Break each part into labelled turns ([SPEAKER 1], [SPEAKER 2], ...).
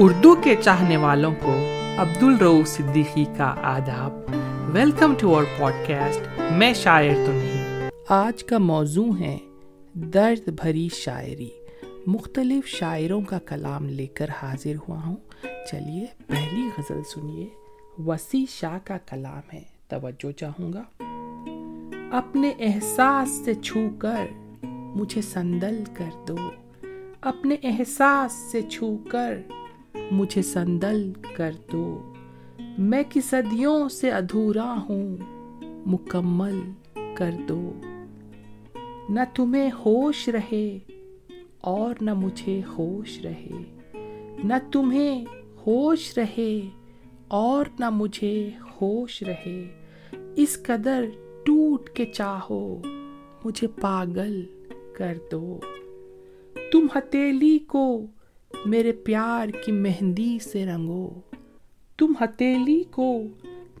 [SPEAKER 1] اردو کے چاہنے والوں کو عبد الرو صدیقی کا آداب۔ Welcome to our podcast میں شاعر تو نہیں۔ آج کا موضوع ہے درد بھری شاعری۔ مختلف شاعروں کا کلام لے کر حاضر ہوا ہوں۔ چلیے، پہلی غزل سنیے۔ وسیع شاہ کا کلام ہے۔ توجہ چاہوں گا۔ اپنے احساس سے چھو کر مجھے سندل کر دو۔ اپنے احساس سے چھو کر مجھے سندل کر دو۔ میں کی صدیوں سے ادھورا ہوں، مکمل کر دو۔ نہ تمہیں ہوش رہے اور نہ مجھے ہوش رہے۔ نہ تمہیں ہوش رہے اور نہ مجھے ہوش رہے۔ اس قدر ٹوٹ کے چاہو، مجھے پاگل کر دو۔ تم ہتیلی کو میرے پیار کی مہندی سے رنگو۔ تم ہتیلی کو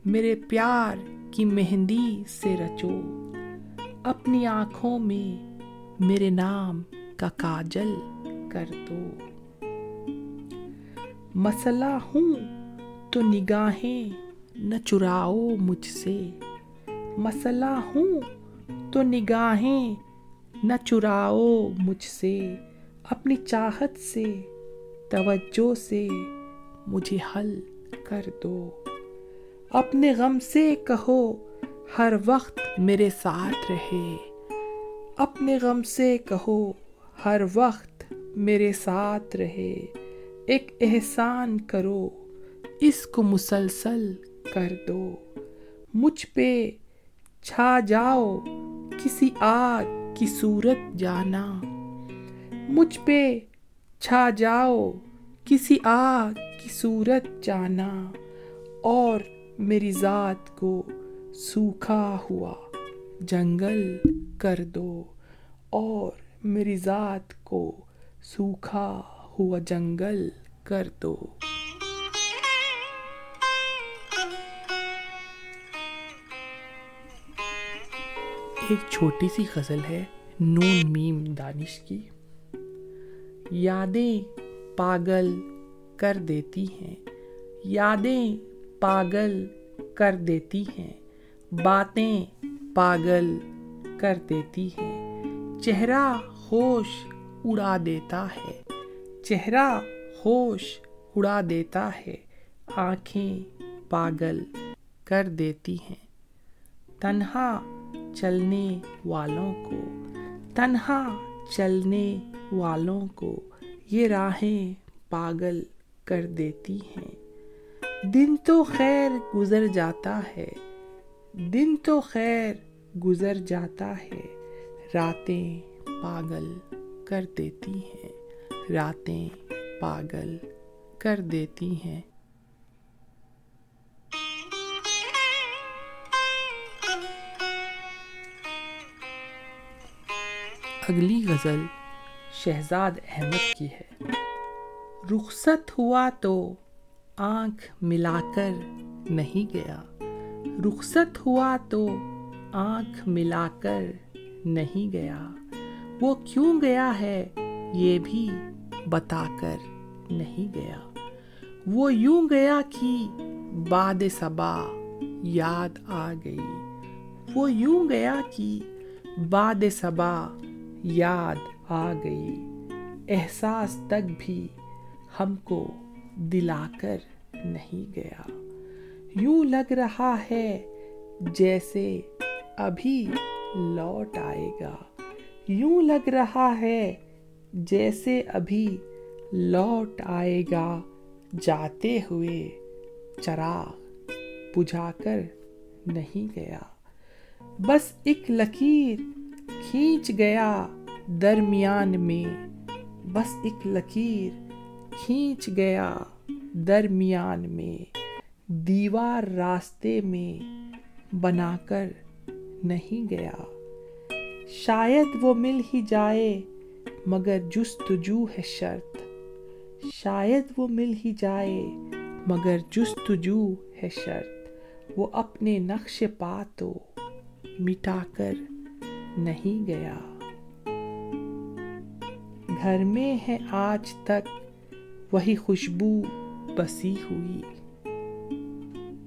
[SPEAKER 1] میرے پیار کی مہندی سے رچو۔ اپنی آنکھوں میں میرے نام کا کاجل کر دو۔ مسئلہ ہوں تو نگاہیں نہ چراؤ مجھ سے۔ مسئلہ ہوں تو نگاہیں نہ چراؤ مجھ سے۔ اپنی چاہت سے توجہ سے مجھے حل کر دو۔ اپنے غم سے کہو، ہر وقت میرے ساتھ رہے۔ اپنے غم سے کہو، ہر وقت میرے ساتھ رہے۔ ایک احسان کرو، اس کو مسلسل کر دو۔ مجھ پہ چھا جاؤ، کسی آگ کی صورت جانا۔ مجھ پہ چھا جاؤ، کسی آگ کی صورت جانا۔ اور میری ذات کو سوکھا ہوا جنگل کر دو۔ اور میری ذات کو سوکھا ہوا جنگل کر دو۔ ایک چھوٹی سی غزل ہے نون میم دانش کی۔ یادیں پاگل کر دیتی ہیں۔ یادیں پاگل کر دیتی ہیں۔ باتیں پاگل کر دیتی ہیں۔ چہرہ خوش اڑا دیتا ہے۔ چہرہ خوش اڑا دیتا ہے۔ آنکھیں پاگل کر دیتی ہیں۔ تنہا چلنے والوں کو، تنہا چلنے والوں کو یہ راہیں پاگل کر دیتی ہیں۔ دن تو خیر گزر جاتا ہے، دن تو خیر گزر جاتا ہے۔ راتیں پاگل کر دیتی ہیں، راتیں پاگل کر دیتی ہیں۔ اگلی غزل شہزاد احمد کی ہے۔ رخصت ہوا تو آنکھ ملا کر نہیں گیا۔ رخصت ہوا تو آنکھ ملا کر نہیں گیا۔ وہ کیوں گیا ہے یہ بھی بتا کر نہیں گیا۔ وہ یوں گیا کہ باد صبا یاد آ گئی۔ وہ یوں گیا کہ باد صبا یاد آ گئی۔ احساس تک بھی ہم کو دلا کر نہیں گیا۔ یوں لگ رہا ہے جیسے ابھی لوٹ آئے گا۔ یوں لگ رہا ہے جیسے ابھی لوٹ آئے گا۔ جاتے ہوئے چراغ بجھا کر نہیں گیا۔ بس ایک لکیر کھینچ گیا درمیان میں، بس ایک لکیر کھینچ گیا درمیان میں، دیوار راستے میں بنا کر نہیں گیا۔ شاید وہ مل ہی جائے، مگر جستجو ہے شرط۔ شاید وہ مل ہی جائے، مگر جستجو ہے شرط۔ وہ اپنے نقش پا تو مٹا کر نہیں گیا۔ گھر میں ہے آج تک، وہی خوشبو بسی ہوئی۔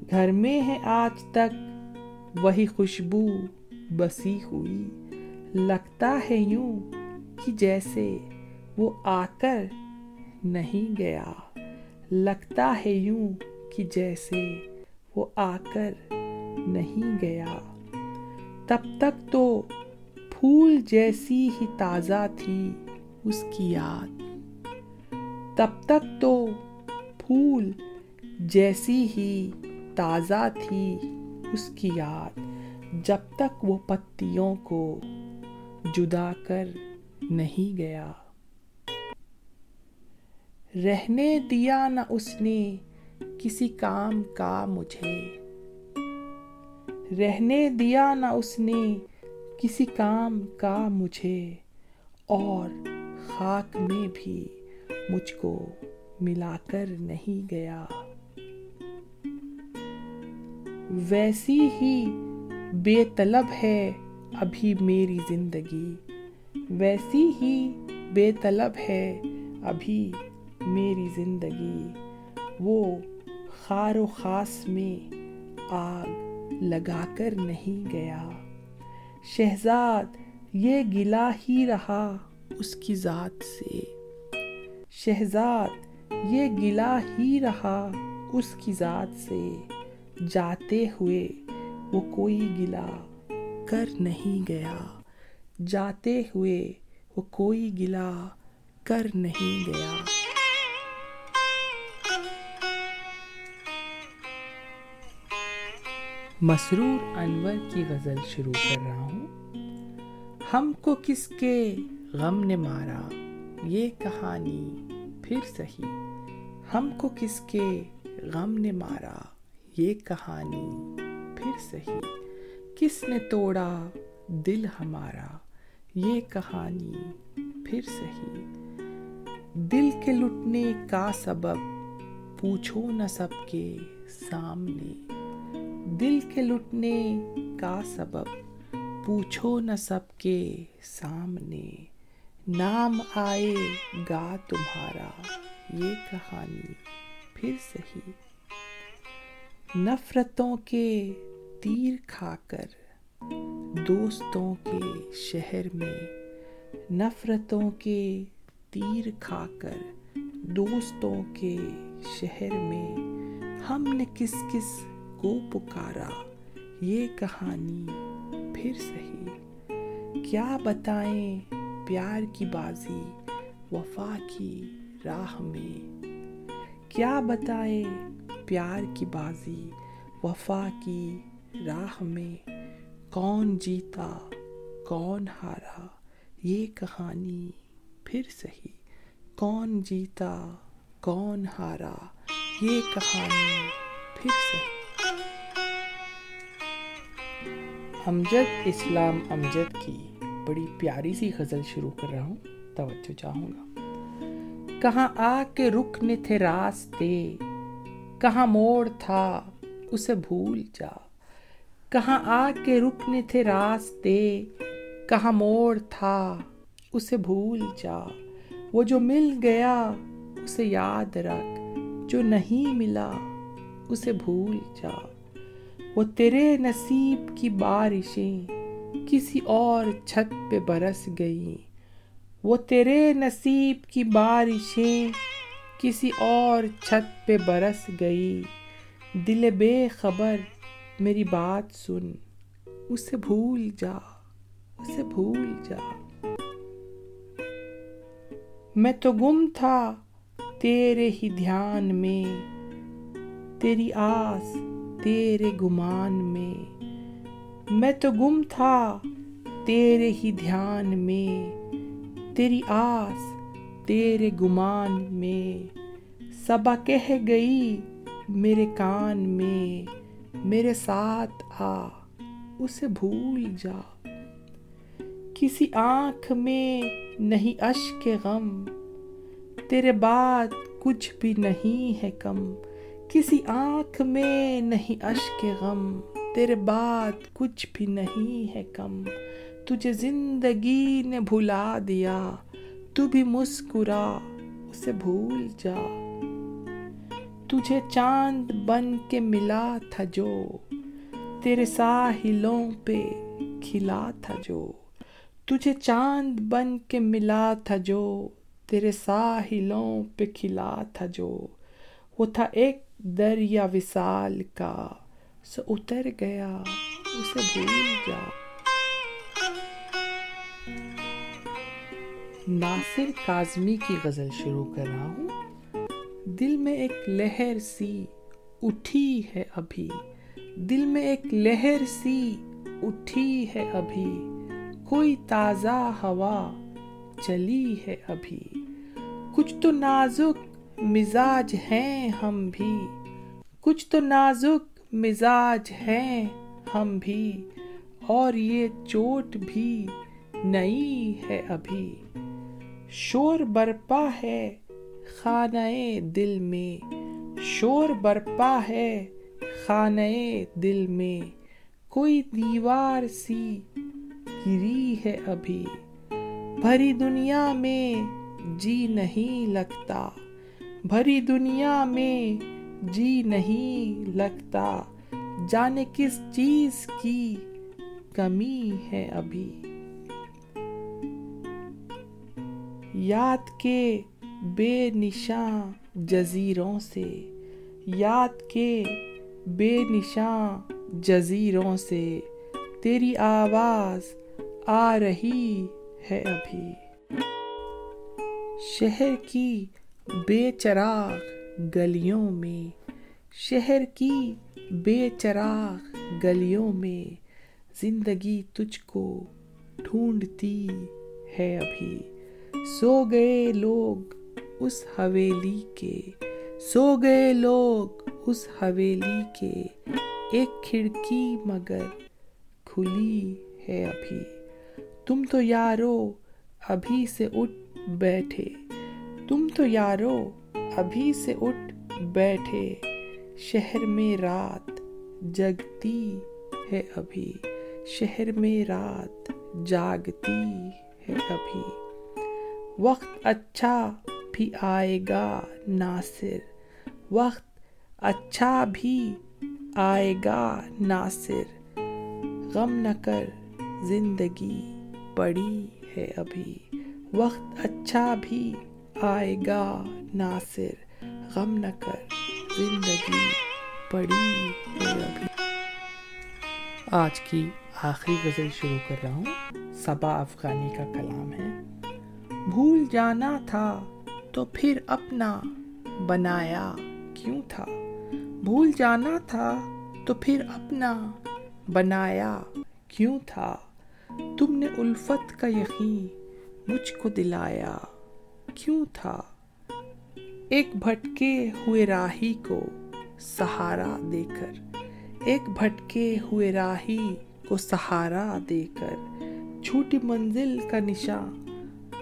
[SPEAKER 1] گھر میں ہے آج تک، وہی خوشبو بسی ہوئی۔ لگتا ہے یوں کہ جیسے وہ آ کر نہیں گیا۔ لگتا ہے یوں کہ جیسے وہ آ کر نہیں گیا۔ تب تک تو پھول جیسی ہی تازہ تھی اس کی یاد۔ تب تک تو پھول جیسی ہی تازہ تھی اس کی یاد۔ جب تک وہ پتیوں کو جدا کر نہیں گیا۔ رہنے دیا نہ اس نے کسی کام کا مجھے۔ رہنے دیا نہ اس نے کسی کام کا مجھے اور خاک میں بھی مجھ کو ملا کر نہیں گیا۔ ویسی ہی بے طلب ہے ابھی میری زندگی۔ ویسی ہی بے طلب ہے ابھی میری زندگی۔ وہ خار و خاص میں آگ لگا کر نہیں گیا۔ شہزاد یہ گلا ہی رہا۔ اس کی ذات سے۔ شہزاد یہ گلا ہی رہا۔ اس کی ذات سے جاتے ہوئے وہ کوئی گلا کر نہیں گیا۔ جاتے ہوئے وہ کوئی گلا کر نہیں گیا۔ مسرور انور کی غزل شروع کر رہا ہوں۔ ہم کو کس کے غم نے مارا؟ یہ کہانی پھر سہی ہم کو کس کے غم نے مارا؟ یہ کہانی پھر سہی کس نے توڑا دل ہمارا؟ یہ کہانی پھر سہی دل کے لٹنے کا سبب پوچھو نہ سب کے سامنے۔ دل کے لٹنے کا سبب۔ پوچھو نہ سب کے سامنے۔ نام آئے گا تمہارا۔ یہ کہانی پھر سہی نفرتوں کے تیر کھا کر، دوستوں کے شہر میں، نفرتوں کے تیر کھا کر، دوستوں کے شہر میں، ہم نے کس کس کو پکارا۔ یہ کہانی پھر سہی کیا بتائیں پیار کی بازی وفا کی راہ میں؟ کیا بتائیں پیار کی بازی وفا کی راہ میں؟ کون جیتا، کون ہارا؟ یہ کہانی پھر سہی کون جیتا، کون ہارا؟ یہ کہانی پھر سہی امجد اسلام امجد کی بڑی پیاری سی غزل شروع کر رہا ہوں، توجہ چاہوں گا۔ کہاں آ کے رکنے تھے راستے، کہاں موڑ تھا اسے بھول جا۔ کہاں آ کے رکنے تھے راستے، کہاں موڑ تھا اسے بھول جا۔ وہ جو مل گیا اسے یاد رکھ، جو نہیں ملا اسے بھول جا۔ وہ تیرے نصیب کی بارشیں کسی اور چھت پہ برس گئیں۔ وہ تیرے نصیب کی بارشیں کسی اور چھت پہ برس گئی دل بے خبر، میری بات سن۔ اسے بھول جا، اسے بھول جا۔ میں تو گم تھا تیرے ہی دھیان میں، تیری آس تیرے گمان میں۔ میں تو گم تھا تیرے ہی دھیان میں۔ تیری آس تیرے گمان میں۔ سبا کہہ گئی میرے کان میں۔ میرے ساتھ آ، اسے بھول جا۔ کسی آنکھ میں نہیں اشک غم۔ تیرے بعد کچھ بھی نہیں ہے کم۔ کسی آنکھ میں نہیں اشک غم، تیرے بعد کچھ بھی نہیں ہے کم۔ تجھے زندگی نے بھلا دیا، تو بھی مسکرا، اسے بھول جا۔ تجھے چاند بن کے ملا تھا جو، تیرے ساحلوں پہ کھلا تھا جو۔ تجھے چاند بن کے ملا تھا جو، تیرے ساحلوں پہ کھلا تھا جو۔ وہ تھا ایک دریا وصال کا۔ سو اتر گیا، اسے بھول جا ناصر کاظمی کی غزل شروع کر رہا ہوں۔ دل میں ایک لہر سی اٹھی ہے ابھی۔ دل میں ایک لہر سی اٹھی ہے ابھی۔ کوئی تازہ ہوا چلی ہے ابھی۔ کچھ تو نازک مزاج ہیں ہم بھی۔ کچھ تو نازک مزاج ہیں ہم بھی، اور یہ چوٹ بھی نئی ہے ابھی۔ شور برپا ہے خانہ دل میں، شور برپا ہے خانہ دل میں۔ کوئی دیوار سی گری ہے ابھی، بھری دنیا میں جی نہیں لگتا۔ بھری دنیا میں جی نہیں لگتا۔ جانے کس چیز کی کمی ہے ابھی۔ یاد کے بے نشاں جزیروں سے۔ یاد کے بے نشاں جزیروں سے۔ تیری آواز آ رہی ہے ابھی۔ شہر کی بے چراغ گلیوں میں۔ شہر کی بے چراغ گلیوں میں زندگی تجھ کو ڈھونڈتی ہے ابھی۔ سو گئے لوگ اس حویلی کے۔ سو گئے لوگ اس حویلی کے۔ ایک کھڑکی مگر کھلی ہے ابھی۔ تم تو یارو ابھی سے اٹھ بیٹھے۔ تم تو یارو ابھی سے اٹھ بیٹھے، شہر میں رات جگتی ہے ابھی، شہر میں رات جاگتی ہے ابھی۔ وقت اچھا بھی آئے گا ناصر، وقت اچھا بھی آئے گا ناصر۔ غم نہ کر، زندگی پڑی ہے ابھی۔ وقت اچھا بھی آئے گا ناصر، غم نہ کر، زندگی پڑی ہے ابھی۔ آج کی آخری غزل شروع کر رہا ہوں۔ صبا افغانی کا کلام ہے۔ بھول جانا تھا تو پھر اپنا بنایا کیوں تھا؟ بھول جانا تھا تو پھر اپنا بنایا کیوں تھا؟ تم نے الفت کا یقین مجھ کو دلایا۔ کیوں تھا؟ ایک بھٹکے ہوئے راہی کو سہارا دے کر، ایک بھٹکے ہوئے راہی کو سہارا دے کر چھوٹی منزل کا نشان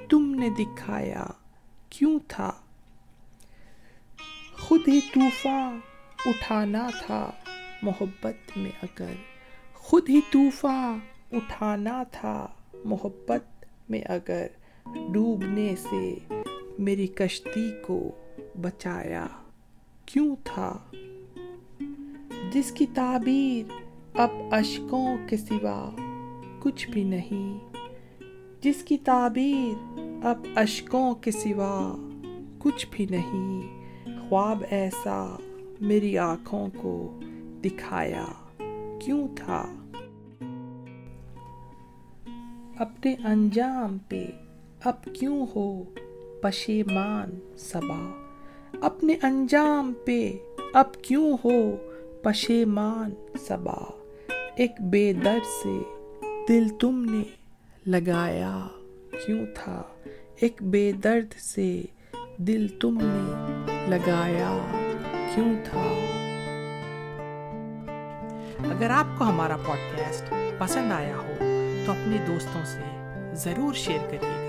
[SPEAKER 1] تم نے دکھایا کیوں تھا؟ خود ہی طوفان اٹھانا تھا محبت میں اگر، خود ہی طوفان اٹھانا تھا محبت میں اگر۔ ڈوبنے سے میری کشتی کو بچایا۔ کیوں تھا؟ جس کی تعبیر اب اشکوں کے سوا کچھ بھی نہیں۔ جس کی تعبیر اب اشکوں کے سوا کچھ بھی نہیں۔ خواب ایسا میری آنکھوں کو دکھایا۔ کیوں تھا؟ اپنے انجام پہ اب کیوں ہو پشیمان صبا اپنے انجام پہ اب کیوں ہو پشیمان صبا ایک بے در سے دل تم نے لگایا کیوں تھا؟ ایک بے درد سے دل تم نے لگایا کیوں تھا؟ اگر آپ کو ہمارا پوڈ کاسٹ پسند آیا ہو تو اپنے دوستوں سے ضرور شیئر کریے گا۔